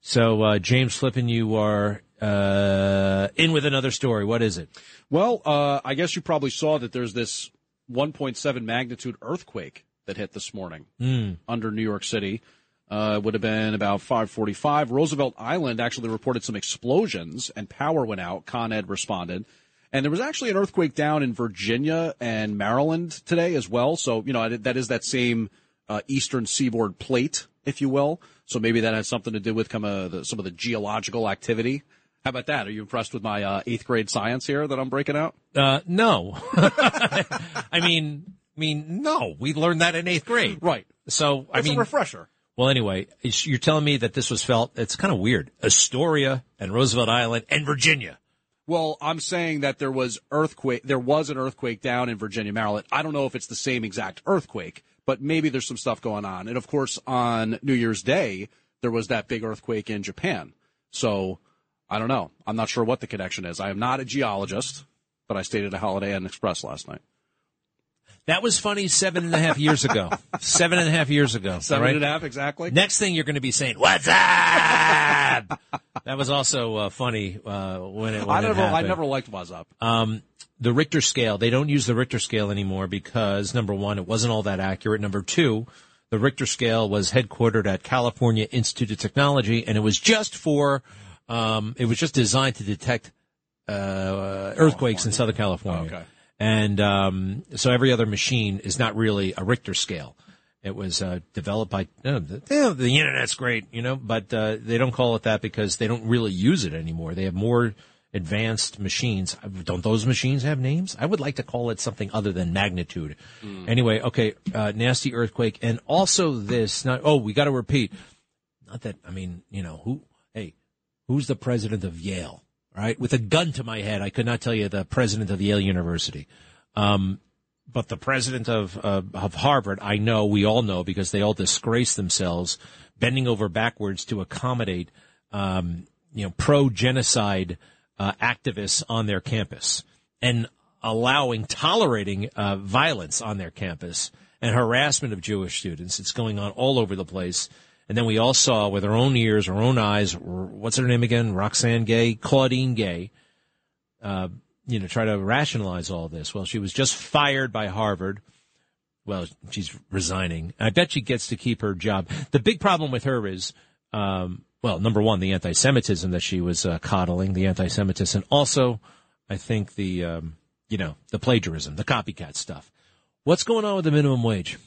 So, uh, James Flippin, you are uh, in with another story. What is it? Well, uh, I guess you probably saw that there's this 1.7 magnitude earthquake that hit this morning Mm. under New York City. Uh, it would have been about 5:45. Roosevelt Island actually reported some explosions and power went out. Con Ed responded, and there was actually an earthquake down in Virginia and Maryland today as well. So you know that is that same uh, eastern seaboard plate, if you will. So maybe that has something to do with some of the, some of the geological activity. How about that? Are you impressed with my uh, eighth grade science here that I'm breaking out? Uh, no. I mean, I mean, no. We learned that in eighth grade. Right. So, I It's mean, a refresher. Well, anyway, you're telling me that this was felt. It's kind of weird. Astoria and Roosevelt Island and Virginia. Well, I'm saying that there was earthquake. There was an earthquake down in Virginia, Maryland. I don't know if it's the same exact earthquake, but maybe there's some stuff going on. And of course, on New Year's Day, there was that big earthquake in Japan. So I don't know. I'm not sure what the connection is. I am not a geologist, but I stayed at a Holiday Inn Express last night. That was funny seven and a half years ago. seven and a half years ago. Seven right? and a half exactly. Next thing you're going to be saying, "What's up?" that was also uh, funny uh, when it. When I never, I never liked What's Up. Um, the Richter scale, they don't use the Richter scale anymore because number one, it wasn't all that accurate. Number two, the Richter scale was headquartered at California Institute of Technology and it was just for, um, it was just designed to detect, uh, earthquakes in Southern California. Okay. And, um, so every other machine is not really a Richter scale. It was uh, developed by uh, the, the internet's great, you know, but uh, they don't call it that because they don't really use it anymore. They have more advanced machines. Don't those machines have names? I would like to call it something other than magnitude. Anyway, okay, uh, nasty earthquake, and also this. Not, oh, we got to repeat. Not that I mean, you know, who? Hey, who's the president of Yale? Right, with a gun to my head, I could not tell you the president of Yale University. Um, but the president of uh, of Harvard, I know, we all know because they all disgrace themselves, bending over backwards to accommodate, um, you know, pro genocide uh, activists on their campus and allowing, tolerating uh, violence on their campus and harassment of Jewish students. It's going on all over the place. And then we all saw with our own ears, our own eyes, what's her name again? Roxanne Gay, Claudine Gay, uh, you know, try to rationalize all this. Well, she was just fired by Harvard. Well, she's resigning. I bet she gets to keep her job. The big problem with her is, um, well, number one, the anti-Semitism that she was uh, coddling, the anti-Semitism, and also, I think the, um, you know, the plagiarism, the copycat stuff. What's going on with the minimum wage?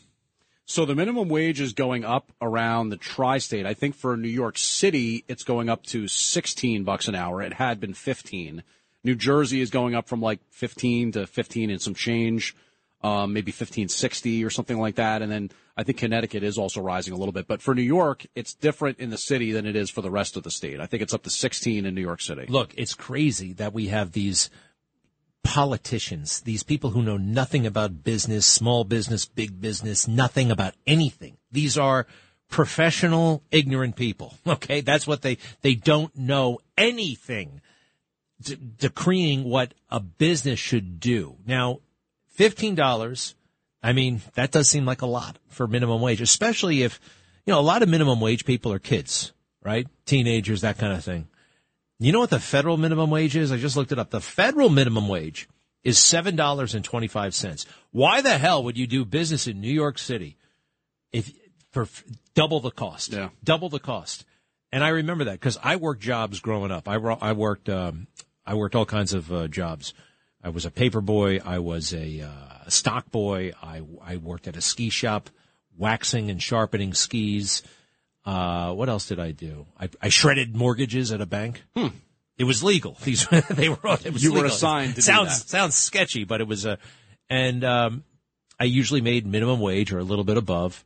So the minimum wage is going up around the tri-state. I think for New York City, it's going up to 16 bucks an hour. It had been 15. New Jersey is going up from like 15 to 15 and some change, um, maybe 1560 or something like that. And then I think Connecticut is also rising a little bit. But for New York, it's different in the city than it is for the rest of the state. I think it's up to 16 in New York City. Look, it's crazy that we have these politicians, these people who know nothing about business, small business, big business, nothing about anything. These are professional, ignorant people. Okay. That's what they, they don't know anything de- decreeing what a business should do. Now, $15, I mean, that does seem like a lot for minimum wage, especially if, you know, a lot of minimum wage people are kids, right? Teenagers, that kind of thing. You know what the federal minimum wage is? I just looked it up. The federal minimum wage is $7.25. Why the hell would you do business in New York City if for f- double the cost? Yeah. Double the cost. And I remember that because I worked jobs growing up. I, I worked, um, I worked all kinds of uh, jobs. I was a paper boy. I was a uh, stock boy. I, I worked at a ski shop, waxing and sharpening skis. Uh, what else did I do? I, I shredded mortgages at a bank. It was legal. These they were. It was Hmm. You were assigned sounds sounds sketchy, but it was a. and um, I usually made minimum wage or a little bit above.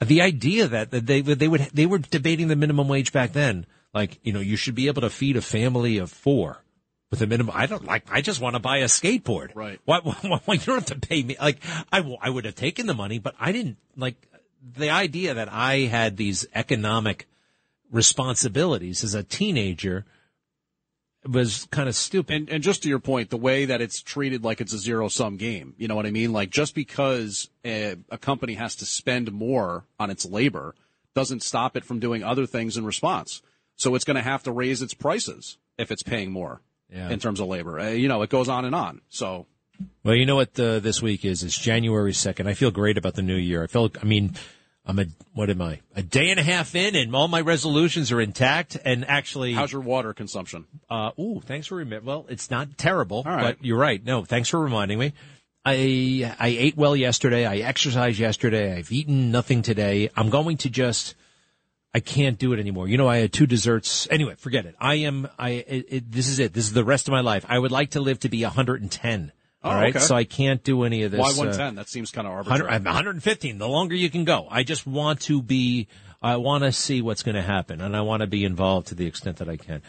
The idea that, that they they would they were debating the minimum wage back then, like you know you should be able to feed a family of four with a minimum. I don't like. I just want to buy a skateboard. Right. Why, why, why you don't have to pay me? Like I, I would have taken the money, but I didn't like the idea that I had these economic responsibilities as a teenager was kind of stupid. And, and just to your point, the way that it's treated like it's a zero sum game, you know what I mean? Like just because a, a company has to spend more on its labor doesn't stop it from doing other things in response. So it's going to have to raise its prices if it's paying more Yeah. in terms of labor. Uh, you know, it goes on and on. So Well, you know what uh, this week is? It's January 2nd. I feel great about the new year. I feel, I mean, I'm a, what am I? A day and a half in and all my resolutions are intact and actually, how's your water consumption? uh, ooh, thanks for reminding, well, it's not terrible, right. but you're right. No, thanks for reminding me. I, I ate well yesterday. I exercised yesterday. I've eaten nothing today. I'm going to just, I can't do it anymore. You know, I had two desserts. Anyway, forget it. I am, I, it, it, this is it. This is the rest of my life. I would like to live to be 110. Oh, all right. okay. So I can't do any of this. Why uh, 110? that seems kind of 100, arbitrary. I'm 115. The longer you can go. I just want to be, I want to see what's going to happen and I want to be involved to the extent that I can.